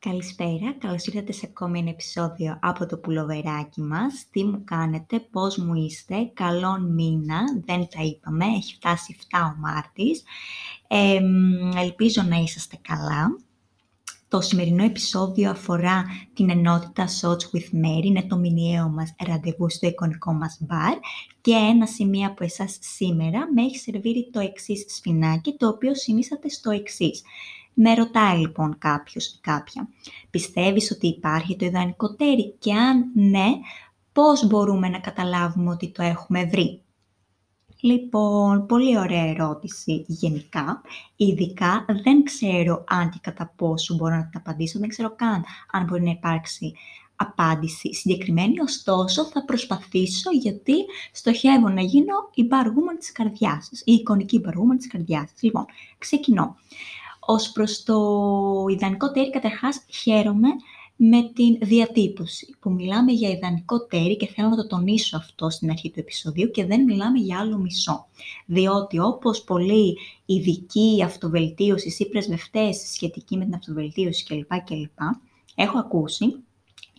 Καλησπέρα, καλώς ήρθατε σε ακόμη ένα επεισόδιο από το πουλοβεράκι μας. Τι μου κάνετε, πώς μου είστε, καλόν μήνα, δεν τα είπαμε, έχει φτάσει 7 ο Μάρτης. ελπίζω να είσαστε καλά. Το σημερινό επεισόδιο αφορά την ενότητα Shots with Mary, είναι το μηνιαίο μας ραντεβού στο εικονικό μας μπαρ και ένα σημείο από εσάς σήμερα με έχει σερβίρει το εξής σφινάκι, το οποίο συνήσατε στο εξής. Με ρωτάει λοιπόν κάποιος ή κάποια, πιστεύεις ότι υπάρχει το ιδανικό τέρι και αν ναι, πώς μπορούμε να καταλάβουμε ότι το έχουμε βρει; Λοιπόν, πολύ ωραία ερώτηση γενικά. Ειδικά δεν ξέρω αν και κατά πόσο μπορώ να τα απαντήσω, δεν ξέρω καν αν μπορεί να υπάρξει απάντηση συγκεκριμένη, ωστόσο θα προσπαθήσω γιατί στοχεύω να γίνω η μπαργούμαν της καρδιάς σας, η εικονική μπαργούμαν της καρδιάς σας. Λοιπόν, ξεκινώ. Ως προς το ιδανικό τέρι, καταρχάς χαίρομαι με την διατύπωση, που μιλάμε για ιδανικό τέρι και θέλω να το τονίσω αυτό στην αρχή του επεισοδίου και δεν μιλάμε για άλλο μισό. Διότι όπως πολλοί ειδικοί αυτοβελτίωση ή πρεσβευτές σχετικοί με την αυτοβελτίωση κλπ. κλπ έχω ακούσει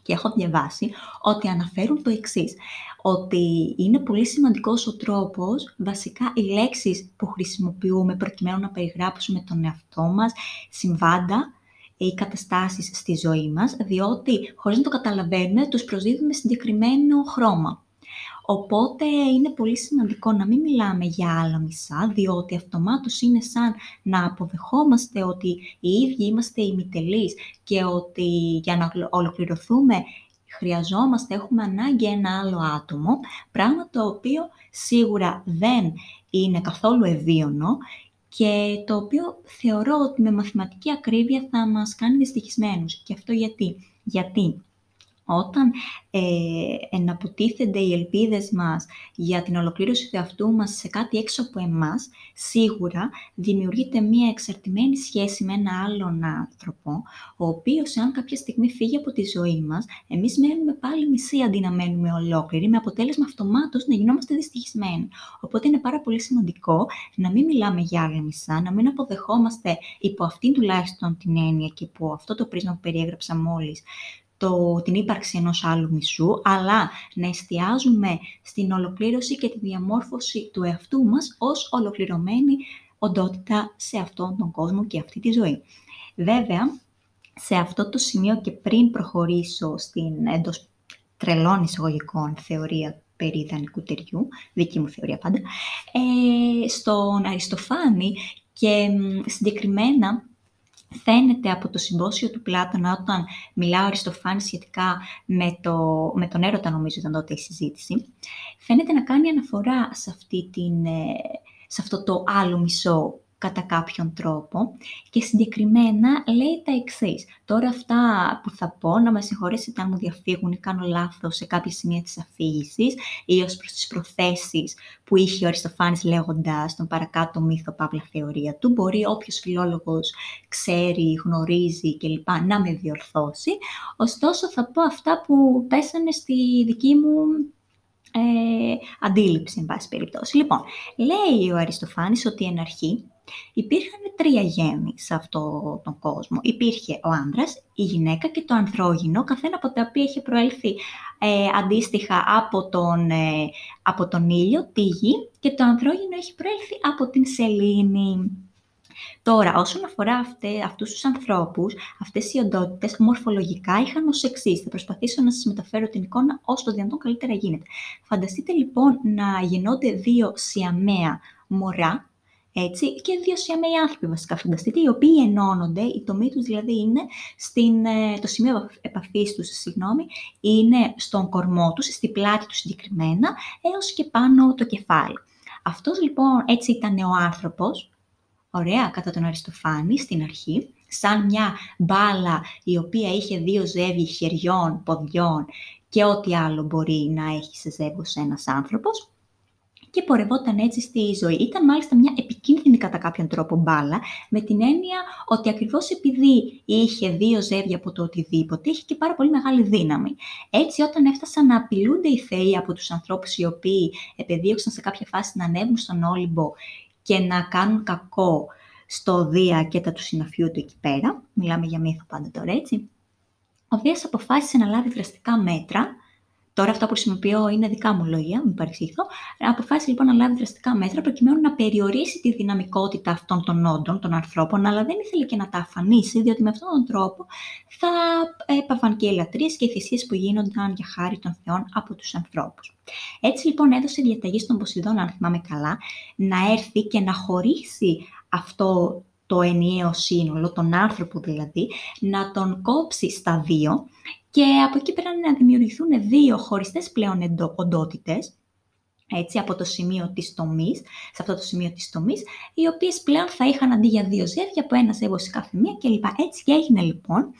και έχω διαβάσει ότι αναφέρουν το εξής, ότι είναι πολύ σημαντικός ο τρόπος, βασικά οι λέξεις που χρησιμοποιούμε προκειμένου να περιγράψουμε τον εαυτό μας, συμβάντα ή καταστάσεις στη ζωή μας, διότι χωρίς να το καταλαβαίνουμε τους προσδίδουμε συγκεκριμένο χρώμα. Οπότε είναι πολύ σημαντικό να μην μιλάμε για άλλα μισά, διότι αυτομάτως είναι σαν να αποδεχόμαστε ότι οι ίδιοι είμαστε ημιτελείς και ότι για να ολοκληρωθούμε χρειαζόμαστε, έχουμε ανάγκη ένα άλλο άτομο, πράγμα το οποίο σίγουρα δεν είναι καθόλου ευίωνο και το οποίο θεωρώ ότι με μαθηματική ακρίβεια θα μας κάνει δυστυχισμένους. Και αυτό γιατί; Γιατί όταν ε, εναποτίθενται οι ελπίδες μας για την ολοκλήρωση του εαυτού μας σε κάτι έξω από εμάς, σίγουρα δημιουργείται μία εξαρτημένη σχέση με ένα άλλον άνθρωπο, ο οποίος, αν κάποια στιγμή φύγει από τη ζωή μας, εμείς μένουμε πάλι μισή αντί να μένουμε ολόκληροι, με αποτέλεσμα αυτομάτως να γινόμαστε δυστυχισμένοι. Οπότε είναι πάρα πολύ σημαντικό να μην μιλάμε για άλλα μισά, να μην αποδεχόμαστε υπό αυτήν τουλάχιστον την έννοια και υπό αυτό το πρίσμα που περιέγραψα μόλις, το, την ύπαρξη ενός άλλου μισού, αλλά να εστιάζουμε στην ολοκλήρωση και τη διαμόρφωση του εαυτού μας ως ολοκληρωμένη οντότητα σε αυτόν τον κόσμο και αυτή τη ζωή. Βέβαια, σε αυτό το σημείο και πριν προχωρήσω στην εντός τρελών εισαγωγικών θεωρία περί ιδανικού ταιριού, δική μου θεωρία πάντα, ε, στον Αριστοφάνη και συγκεκριμένα Φαίνεται από το συμπόσιο του Πλάτωνα όταν μιλάω ο Αριστοφάνης σχετικά με, το, με τον έρωτα νομίζω ήταν τότε η συζήτηση, φαίνεται να κάνει αναφορά σε, αυτή την, ε, σε αυτό το άλλο μισό κατά κάποιον τρόπο και συγκεκριμένα λέει τα εξής. Τώρα αυτά που θα πω, να με συγχωρέσετε αν μου διαφύγουν ή κάνω λάθος σε κάποια σημεία της αφήγησης ή ως προς τις προθέσεις που είχε ο Αριστοφάνης λέγοντας τον παρακάτω μύθο παύλα θεωρία του. Μπορεί όποιος φιλόλογος ξέρει, γνωρίζει κλπ. να με διορθώσει. Ωστόσο θα πω αυτά που πέσανε στη δική μου ε, αντίληψη, εν πάση περιπτώσει. Λοιπόν, λέει ο Αριστοφάνης ότι εν αρχή Υπήρχαν τρία γέννη σε αυτόν τον κόσμο. Υπήρχε ο άνδρας, η γυναίκα και το ανδρόγυνο, καθένα από τα οποία είχε προέλθει ε, αντίστοιχα από τον, ε, από τον ήλιο, τη γη, και το ανδρόγυνο έχει προέλθει από την σελήνη. Τώρα, όσον αφορά αυτέ, αυτούς τους ανθρώπους, αυτές οι οντότητες μορφολογικά είχαν ως εξής. Θα προσπαθήσω να σας μεταφέρω την εικόνα όσο το δυνατόν καλύτερα γίνεται. Φανταστείτε λοιπόν να γεννώνται δύο σιαμαία μωρά, έτσι, και δύο σιαμαίοι άνθρωποι βασικά φανταστείτε, οι οποίοι ενώνονται, η τομή τους δηλαδή είναι, στην, ε, το σημείο επαφής τους, συγγνώμη, είναι στον κορμό τους, στη πλάτη τους συγκεκριμένα, έως και πάνω το κεφάλι. Αυτός λοιπόν έτσι ήταν ο άνθρωπος, ωραία, κατά τον Αριστοφάνη στην αρχή, σαν μια μπάλα η οποία είχε δύο ζεύγη χεριών, ποδιών και ό,τι άλλο μπορεί να έχει σε ζεύγος ένας άνθρωπος και πορευόταν έτσι στη ζωή. Ήταν μάλιστα μια επικίνδυνη κατά κάποιον τρόπο μπάλα, με την έννοια ότι ακριβώς επειδή είχε δύο ζεύγια από το οτιδήποτε, είχε και πάρα πολύ μεγάλη δύναμη. Έτσι, όταν έφτασαν να απειλούνται οι θεοί από τους ανθρώπους οι οποίοι επεδίωξαν σε κάποια φάση να ανέβουν στον Όλυμπο και να κάνουν κακό στο Δία και τα του συναφιού του εκεί πέρα. Μιλάμε για μύθο πάντα τώρα, έτσι. Ο Δίας αποφάσισε να λάβει δραστικά μέτρα Τώρα αυτά που χρησιμοποιώ είναι δικά μου λόγια, μην παρεξήθω. Αποφάσισε λοιπόν να λάβει δραστικά μέτρα προκειμένου να περιορίσει τη δυναμικότητα αυτών των όντων, των ανθρώπων, αλλά δεν ήθελε και να τα αφανίσει, διότι με αυτόν τον τρόπο θα έπαβαν και οι λατρείες και οι θυσίες που γίνονταν για χάρη των θεών από τους ανθρώπους. Έτσι λοιπόν έδωσε διαταγή στον Ποσειδόν, αν θυμάμαι καλά, να έρθει και να χωρίσει αυτό το ενιαίο σύνολο, τον άνθρωπο δηλαδή, να τον κόψει στα δύο και από εκεί πέρα να δημιουργηθούν δύο χωριστές πλέον οντότητες, έτσι, από το σημείο της τομής, σε αυτό το σημείο της τομής, οι οποίες πλέον θα είχαν αντί για δύο ζεύγια από ένας ζεύγος σε κάθε μία κλπ. Έτσι και έγινε λοιπόν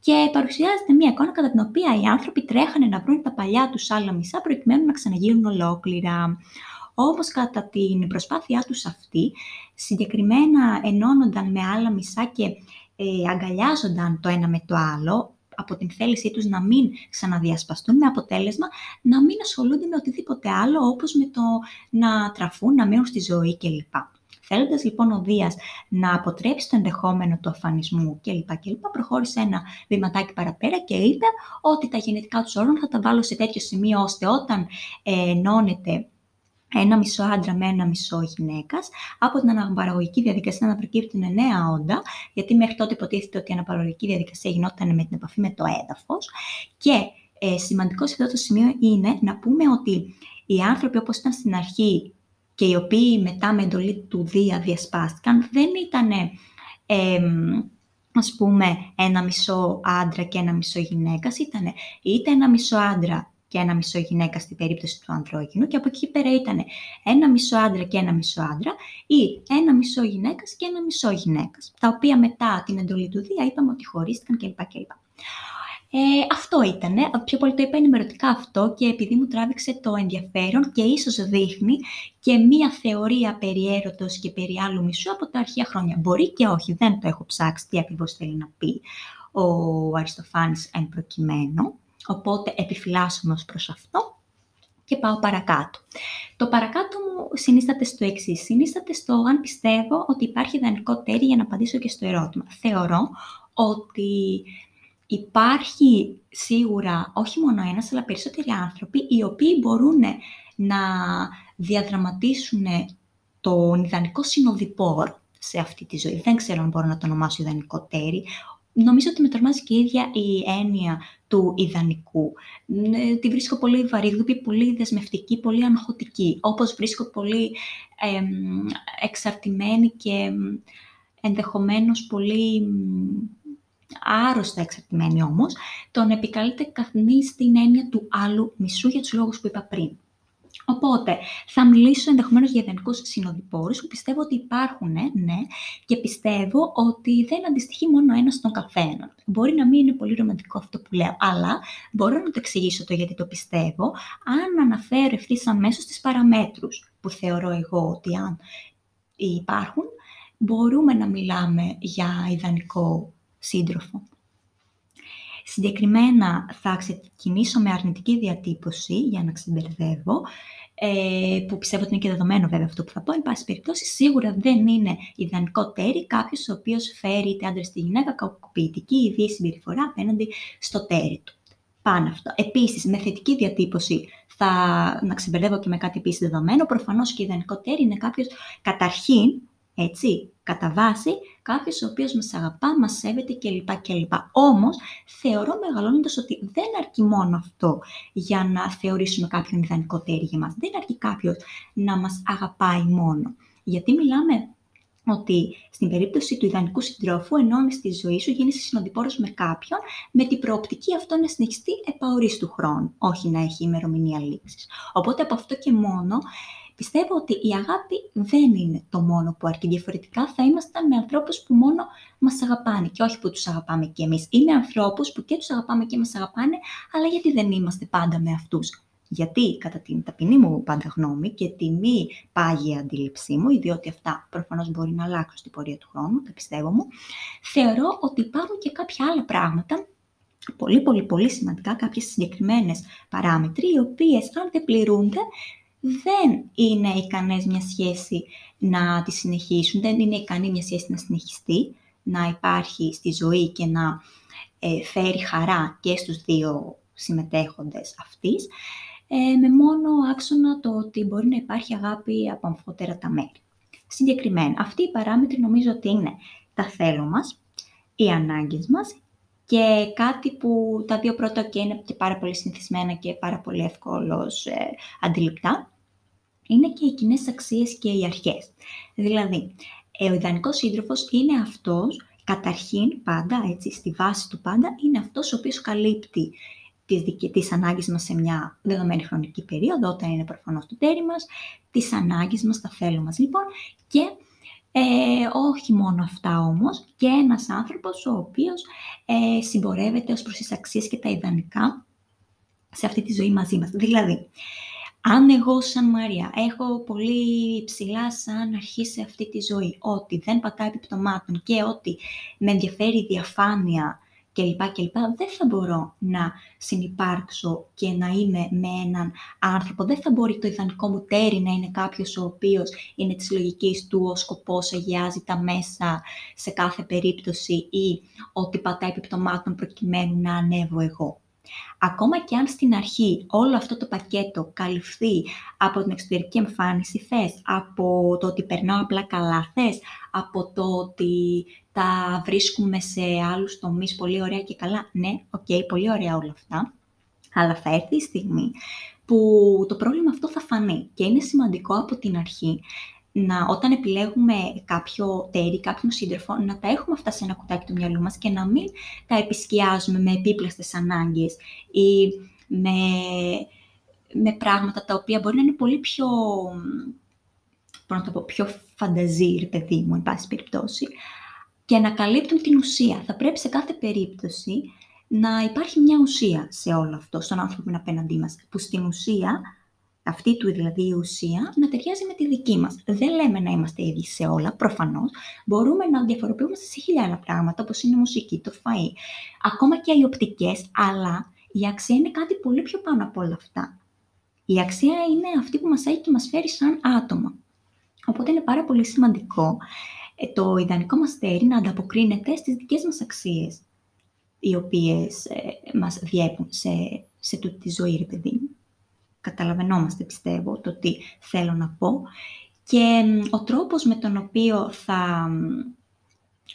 και παρουσιάζεται μια εικόνα κατά την οποία οι άνθρωποι τρέχανε να βρουν τα παλιά τους άλλα μισά προκειμένου να ξαναγίνουν ολόκληρα. Όμως κατά την προσπάθειά τους αυτή, συγκεκριμένα ενώνονταν με άλλα μισά και ε, αγκαλιάζονταν το ένα με το άλλο, από την θέλησή τους να μην ξαναδιασπαστούν, με αποτέλεσμα να μην ασχολούνται με οτιδήποτε άλλο, όπως με το να τραφούν, να μείνουν στη ζωή κλπ. Θέλοντας λοιπόν ο Δίας να αποτρέψει το ενδεχόμενο του αφανισμού κλπ. κλπ. προχώρησε ένα βηματάκι παραπέρα και είπε ότι τα γενετικά του όργανα θα τα βάλω σε τέτοιο σημείο ώστε όταν ε, ενώνεται ένα μισό άντρα με ένα μισό γυναίκας, από την αναπαραγωγική διαδικασία να προκύπτουν νέα όντα, γιατί μέχρι τότε υποτίθεται ότι η αναπαραγωγική διαδικασία γινόταν με την επαφή με το έδαφος. Και ε, σημαντικός σε αυτό το σημείο είναι να πούμε ότι οι άνθρωποι όπως ήταν στην αρχή και οι οποίοι μετά με εντολή του Δία διασπάστηκαν, δεν ήταν ε, ας πούμε ένα μισό άντρα και ένα μισό γυναίκας, ήταν είτε ένα μισό άντρα και ένα μισό γυναίκα στην περίπτωση του ανδρόγυνου και από εκεί πέρα ήταν ένα μισό άντρα και ένα μισό άντρα ή ένα μισό γυναίκας και ένα μισό γυναίκας, τα οποία μετά την εντολή του Δία είπαμε ότι χωρίστηκαν κλπ. κλπ. Ε, αυτό ήταν. Πιο πολύ το είπα ενημερωτικά αυτό και επειδή μου τράβηξε το ενδιαφέρον και ίσως δείχνει και μία θεωρία περί έρωτος και περί άλλου μισού από τα αρχαία χρόνια. Μπορεί και όχι, δεν το έχω ψάξει τι ακριβώς θέλει να πει ο Αριστοφάνης εν προκειμένου. Οπότε επιφυλάσσομαι ως προς αυτό και πάω παρακάτω. Το παρακάτω μου συνίσταται στο εξής. Συνίσταται στο αν πιστεύω ότι υπάρχει ιδανικό τέρι για να απαντήσω και στο ερώτημα. Θεωρώ ότι υπάρχει σίγουρα όχι μόνο ένας, αλλά περισσότεροι άνθρωποι οι οποίοι μπορούν να διαδραματίσουν τον ιδανικό συνοδοιπόρο σε αυτή τη ζωή. Δεν ξέρω αν μπορώ να το ονομάσω ιδανικό τέρι. Νομίζω ότι με τρομάζει και η ίδια η έννοια του ιδανικού. Ε, τη βρίσκω πολύ βαρύγδουπη, πολύ δεσμευτική, πολύ αγχωτική. Όπως βρίσκω πολύ ε, εξαρτημένη και ενδεχομένως πολύ άρρωστα εξαρτημένη όμως, τον επικαλείται καθνή στην έννοια του άλλου μισού για τους λόγους που είπα πριν. Οπότε, θα μιλήσω ενδεχομένως για ιδανικούς συνοδοιπόρους που πιστεύω ότι υπάρχουν, ναι, ναι, και πιστεύω ότι δεν αντιστοιχεί μόνο ένας στον καθένα. Μπορεί να μην είναι πολύ ρομαντικό αυτό που λέω, αλλά μπορώ να το εξηγήσω το γιατί το πιστεύω, αν αναφέρω ευθύς αμέσως τις παραμέτρους που θεωρώ εγώ ότι αν υπάρχουν, μπορούμε να μιλάμε για ιδανικό σύντροφο. Συγκεκριμένα θα ξεκινήσω με αρνητική διατύπωση για να ξεμπερδεύω, ε, που πιστεύω ότι είναι και δεδομένο βέβαια αυτό που θα πω. Εν πάση περιπτώσει, σίγουρα δεν είναι ιδανικό τέρι κάποιος ο οποίος φέρει είτε άντρα είτε γυναίκα κακοποιητική ή βίαιη συμπεριφορά απέναντι στο τέρι του. Πάνω αυτό. Επίσης, με θετική διατύπωση θα να ξεμπερδεύω και με κάτι επίσης δεδομένο. Προφανώς και ιδανικό τέρι είναι κάποιος καταρχήν έτσι, κατά βάση, κάποιος ο οποίος μας αγαπά, μας σέβεται κλπ. κλπ. Όμως, θεωρώ μεγαλώνοντας ότι δεν αρκεί μόνο αυτό για να θεωρήσουμε κάποιον ιδανικό τέρι για μας. Δεν αρκεί κάποιος να μας αγαπάει μόνο. Γιατί μιλάμε ότι στην περίπτωση του ιδανικού συντρόφου, ενώνει στη ζωή σου, γίνεσαι συνοδοιπόρος με κάποιον, με την προοπτική αυτό να συνεχιστεί επαορίστου χρόνου, όχι να έχει ημερομηνία λήξης. Οπότε από αυτό και μόνο Πιστεύω ότι η αγάπη δεν είναι το μόνο που αρκεί. Διαφορετικά θα ήμασταν με ανθρώπους που μόνο μας αγαπάνε και όχι που τους αγαπάμε και εμείς. Ή με ανθρώπους που και τους αγαπάμε και μας αγαπάνε, αλλά γιατί δεν είμαστε πάντα με αυτούς; Γιατί, κατά την ταπεινή μου πάντα γνώμη και τη μη πάγια αντίληψή μου, διότι αυτά προφανώς μπορεί να αλλάξουν στην πορεία του χρόνου, τα πιστεύω μου, θεωρώ ότι υπάρχουν και κάποια άλλα πράγματα πολύ πολύ πολύ σημαντικά, κάποιες συγκεκριμένες παράμετροι, οι οποίες αν δεν πληρούνται, δεν είναι ικανές μια σχέση να τη συνεχίσουν, δεν είναι ικανή μια σχέση να συνεχιστεί, να υπάρχει στη ζωή και να ε, φέρει χαρά και στους δύο συμμετέχοντες αυτής, ε, με μόνο άξονα το ότι μπορεί να υπάρχει αγάπη από αμφότερα τα μέρη. Συγκεκριμένα, αυτή η παράμετρη νομίζω ότι είναι τα θέλω μας, οι ανάγκες μας και κάτι που τα δύο πρώτα και είναι και πάρα πολύ συνηθισμένα και πάρα πολύ εύκολος ε, αντιληπτά, είναι και οι κοινές αξίες και οι αρχές. Δηλαδή, ε, ο ιδανικός σύντροφος είναι αυτός, καταρχήν πάντα, έτσι, στη βάση του πάντα, είναι αυτός ο οποίος καλύπτει τις, τις ανάγκες μας σε μια δεδομένη χρονική περίοδο, όταν είναι προφανώς το τέρι μας, τις ανάγκες μας, τα θέλω μας λοιπόν, και ε, όχι μόνο αυτά όμως, και ένας άνθρωπος ο οποίος ε, συμπορεύεται ως προς τις αξίες και τα ιδανικά σε αυτή τη ζωή μαζί μας. Δηλαδή, αν εγώ σαν Μαρία έχω πολύ ψηλά σαν αρχή σε αυτή τη ζωή, ότι δεν πατάει επιπτωμάτων και ότι με ενδιαφέρει η διαφάνεια κλπ. κλπ. Δεν θα μπορώ να συνυπάρξω και να είμαι με έναν άνθρωπο. Δεν θα μπορεί το ιδανικό μου ταίρι να είναι κάποιος ο οποίος είναι της λογικής του ο σκοπός αγιάζει τα μέσα σε κάθε περίπτωση ή ότι πατάει επί πτωμάτων προκειμένου να ανέβω εγώ. Ακόμα και αν στην αρχή όλο αυτό το πακέτο καλυφθεί από την εξωτερική εμφάνιση, θες, από το ότι περνάω απλά καλά, θες, από το ότι τα βρίσκουμε σε άλλους τομείς πολύ ωραία και καλά. Ναι, OK, okay, πολύ ωραία όλα αυτά. Αλλά θα έρθει η στιγμή που το πρόβλημα αυτό θα φανεί και είναι σημαντικό από την αρχή να, όταν επιλέγουμε κάποιο τέρι, κάποιον σύντροφο, να τα έχουμε αυτά σε ένα κουτάκι του μυαλού μας και να μην τα επισκιάζουμε με επίπλαστες ανάγκες ή με, με πράγματα τα οποία μπορεί να είναι πολύ πιο, να το πω, πιο φανταζή, ρε παιδί μου, εν πάση περιπτώσει, και να καλύπτουν την ουσία. Θα πρέπει σε κάθε περίπτωση να υπάρχει μια ουσία σε όλο αυτό, στον άνθρωπο που είναι απέναντί μας, που στην ουσία αυτή του δηλαδή η ουσία να ταιριάζει με τη δική μας. Δεν λέμε να είμαστε ίδιοι σε όλα, προφανώς. Μπορούμε να διαφοροποιούμαστε σε χιλιάδε πράγματα, όπως είναι η μουσική, το φαΐ, ακόμα και οι οπτικές, αλλά η αξία είναι κάτι πολύ πιο πάνω από όλα αυτά. Η αξία είναι αυτή που μας έχει και μας φέρει σαν άτομα. Οπότε είναι πάρα πολύ σημαντικό ε, το ιδανικό μας τέρι να ανταποκρίνεται στις δικές μας αξίες, οι οποίες ε, μας διέπουν σε, σε τούτη τη ζωή, ρε παιδί μου καταλαβαίνόμαστε πιστεύω το τι θέλω να πω και ο τρόπος με τον οποίο θα,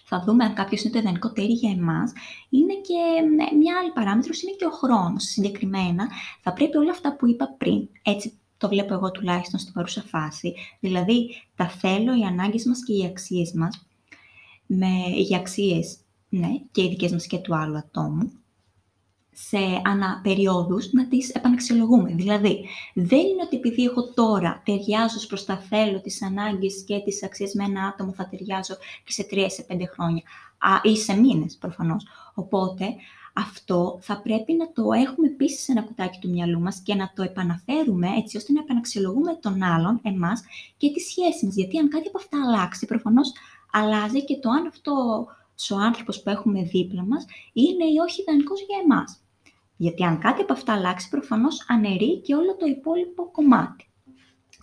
θα δούμε αν κάποιος είναι το ιδανικό τέρι για εμάς είναι και μια άλλη παράμετρος, είναι και ο χρόνος. Συγκεκριμένα θα πρέπει όλα αυτά που είπα πριν, έτσι το βλέπω εγώ τουλάχιστον στην παρούσα φάση, δηλαδή τα θέλω, οι ανάγκες μας και οι αξίες μας, με, οι αξίες ναι, και οι δικές μας και του άλλου ατόμου, σε αναπεριόδους να τις επαναξιολογούμε. Δηλαδή, δεν είναι ότι επειδή εγώ τώρα ταιριάζω προς τα θέλω, τις ανάγκες και τις αξίες με ένα άτομο θα ταιριάζω και σε τρία, σε πέντε χρόνια α, ή σε μήνες προφανώς. Οπότε, αυτό θα πρέπει να το έχουμε επίσης σε ένα κουτάκι του μυαλού μας και να το επαναφέρουμε έτσι ώστε να επαναξιολογούμε τον άλλον, εμάς και τη σχέση μας. Γιατί αν κάτι από αυτά αλλάξει, προφανώς αλλάζει και το αν αυτό ο άνθρωπος που έχουμε δίπλα μας είναι ή όχι ιδανικός για εμάς. Γιατί αν κάτι από αυτά αλλάξει, προφανώς αναιρεί και όλο το υπόλοιπο κομμάτι.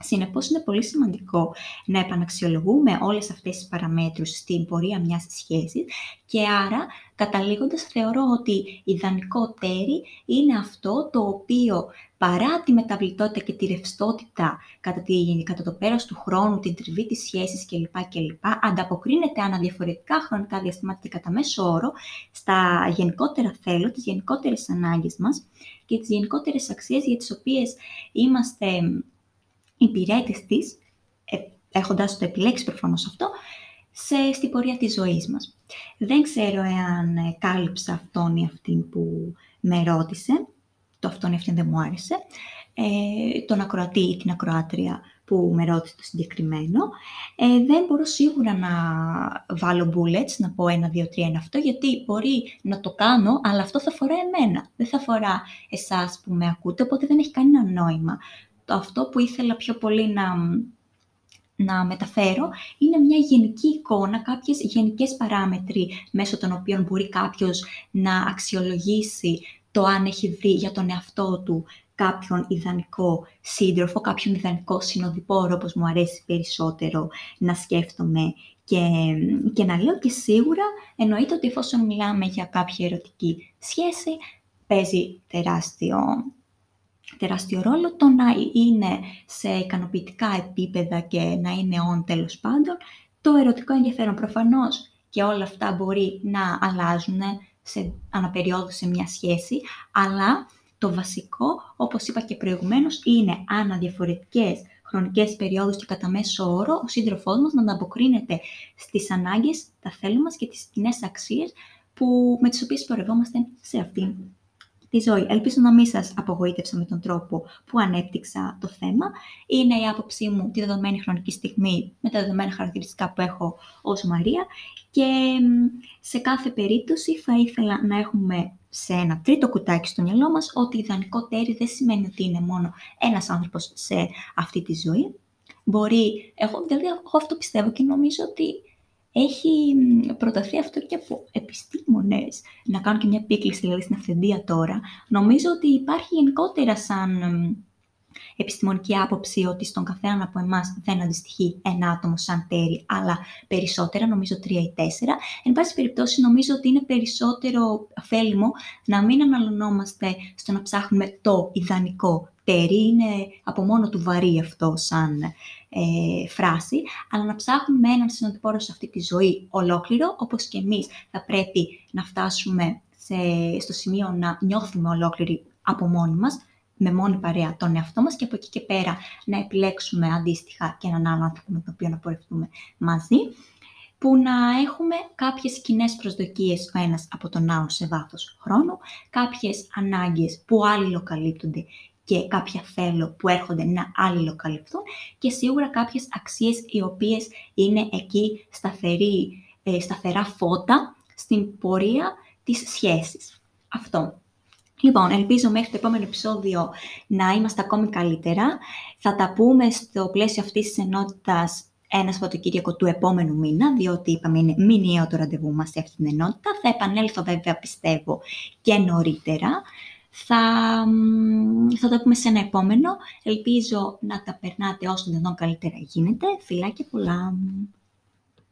Συνεπώς είναι πολύ σημαντικό να επαναξιολογούμε όλες αυτές τις παραμέτρους στην πορεία μιας σχέσης και άρα καταλήγοντας θεωρώ ότι ιδανικό τέρι είναι αυτό το οποίο παρά τη μεταβλητότητα και τη ρευστότητα κατά, τη, κατά το πέρας του χρόνου, την τριβή της σχέσης κλπ. κλπ ανταποκρίνεται αναδιαφορετικά χρονικά διαστήματα και κατά μέσο όρο στα γενικότερα θέλω, τις γενικότερες ανάγκες μας και τις γενικότερες αξίες για τις οποίες είμαστε υπηρέτης της, ε, έχοντας το επιλέξει προφανώς αυτό, σε, στην πορεία της ζωής μας. Δεν ξέρω εάν ε, κάλυψα αυτόν ή αυτήν που με ρώτησε, το αυτόν ή αυτήν δεν μου άρεσε, ε, τον ακροατή ή την ακροάτρια που με ρώτησε το συγκεκριμένο. Ε, δεν μπορώ σίγουρα να βάλω bullets, να πω ένα, δύο, τρία είναι αυτό, γιατί μπορεί να το κάνω, αλλά αυτό θα φορά εμένα. Δεν θα φορά εσάς που με ακούτε, οπότε δεν έχει κανένα νόημα. Το αυτό που ήθελα πιο πολύ να να μεταφέρω είναι μια γενική εικόνα, κάποιες γενικές παράμετροι μέσω των οποίων μπορεί κάποιος να αξιολογήσει το αν έχει βρει για τον εαυτό του κάποιον ιδανικό σύντροφο, κάποιον ιδανικό συνοδοιπόρο, όπως μου αρέσει περισσότερο να σκέφτομαι. Και, και να λέω και σίγουρα εννοείται ότι εφόσον μιλάμε για κάποια ερωτική σχέση, παίζει τεράστιο, τεράστιο ρόλο το να είναι σε ικανοποιητικά επίπεδα και να είναι on τέλος πάντων, το ερωτικό ενδιαφέρον προφανώς και όλα αυτά μπορεί να αλλάζουν σε αναπεριόδους σε μια σχέση, αλλά το βασικό, όπως είπα και προηγουμένως, είναι αναδιαφορετικές χρονικές περιόδους και κατά μέσο όρο ο σύντροφός μας να ανταποκρίνεται στις ανάγκες, τα θέλω μας και τις κοινές αξίες που, με τις οποίες πορευόμαστε σε αυτήν τη ζωή. Ελπίζω να μην σας απογοήτευσα με τον τρόπο που ανέπτυξα το θέμα. Είναι η άποψή μου τη δεδομένη χρονική στιγμή με τα δεδομένα χαρακτηριστικά που έχω ως Μαρία και σε κάθε περίπτωση θα ήθελα να έχουμε σε ένα τρίτο κουτάκι στο μυαλό μας ότι ιδανικό τέρι δεν σημαίνει ότι είναι μόνο ένας άνθρωπος σε αυτή τη ζωή. Μπορεί, εγώ δηλαδή εγώ αυτό πιστεύω και νομίζω ότι έχει προταθεί αυτό και από επιστήμονες. Να κάνω και μια επίκληση δηλαδή στην αυθεντία τώρα. Νομίζω ότι υπάρχει γενικότερα σαν επιστημονική άποψη ότι στον καθένα από εμάς δεν αντιστοιχεί ένα άτομο σαν τέρι, αλλά περισσότερα, νομίζω τρία ή τέσσερα. Εν πάση περιπτώσει, νομίζω ότι είναι περισσότερο ωφέλιμο να μην αναλωνόμαστε στο να ψάχνουμε το ιδανικό τέρι. Είναι από μόνο του βαρύ αυτό σαν ε, φράση, αλλά να ψάχνουμε έναν συνοδοιπόρο σε αυτή τη ζωή ολόκληρο, όπως και εμείς θα πρέπει να φτάσουμε σε, στο σημείο να νιώθουμε ολόκληροι από μόνοι μας, με μόνη παρέα τον εαυτό μας και από εκεί και πέρα να επιλέξουμε αντίστοιχα και έναν άλλο άνθρωπο με τον οποίο να πορευτούμε μαζί, που να έχουμε κάποιες κοινές προσδοκίες ο ένας από τον άλλο σε βάθος χρόνου, κάποιες ανάγκες που αλληλοκαλύπτονται και κάποια θέλω που έρχονται να αλληλοκαλυφθούν και σίγουρα κάποιες αξίες οι οποίες είναι εκεί σταθερή, ε, σταθερά φώτα στην πορεία της σχέσης. Αυτό. Λοιπόν, ελπίζω μέχρι το επόμενο επεισόδιο να είμαστε ακόμη καλύτερα. Θα τα πούμε στο πλαίσιο αυτής της ενότητας ένας Σαββατοκύριακο του επόμενου μήνα, διότι είπαμε είναι μηνιαίο το ραντεβού μας σε αυτή την ενότητα. Θα επανέλθω βέβαια πιστεύω και νωρίτερα. Θα, θα τα πούμε σε ένα επόμενο. Ελπίζω να τα περνάτε όσο δυνατόν καλύτερα γίνεται. Φιλάκια πολλά!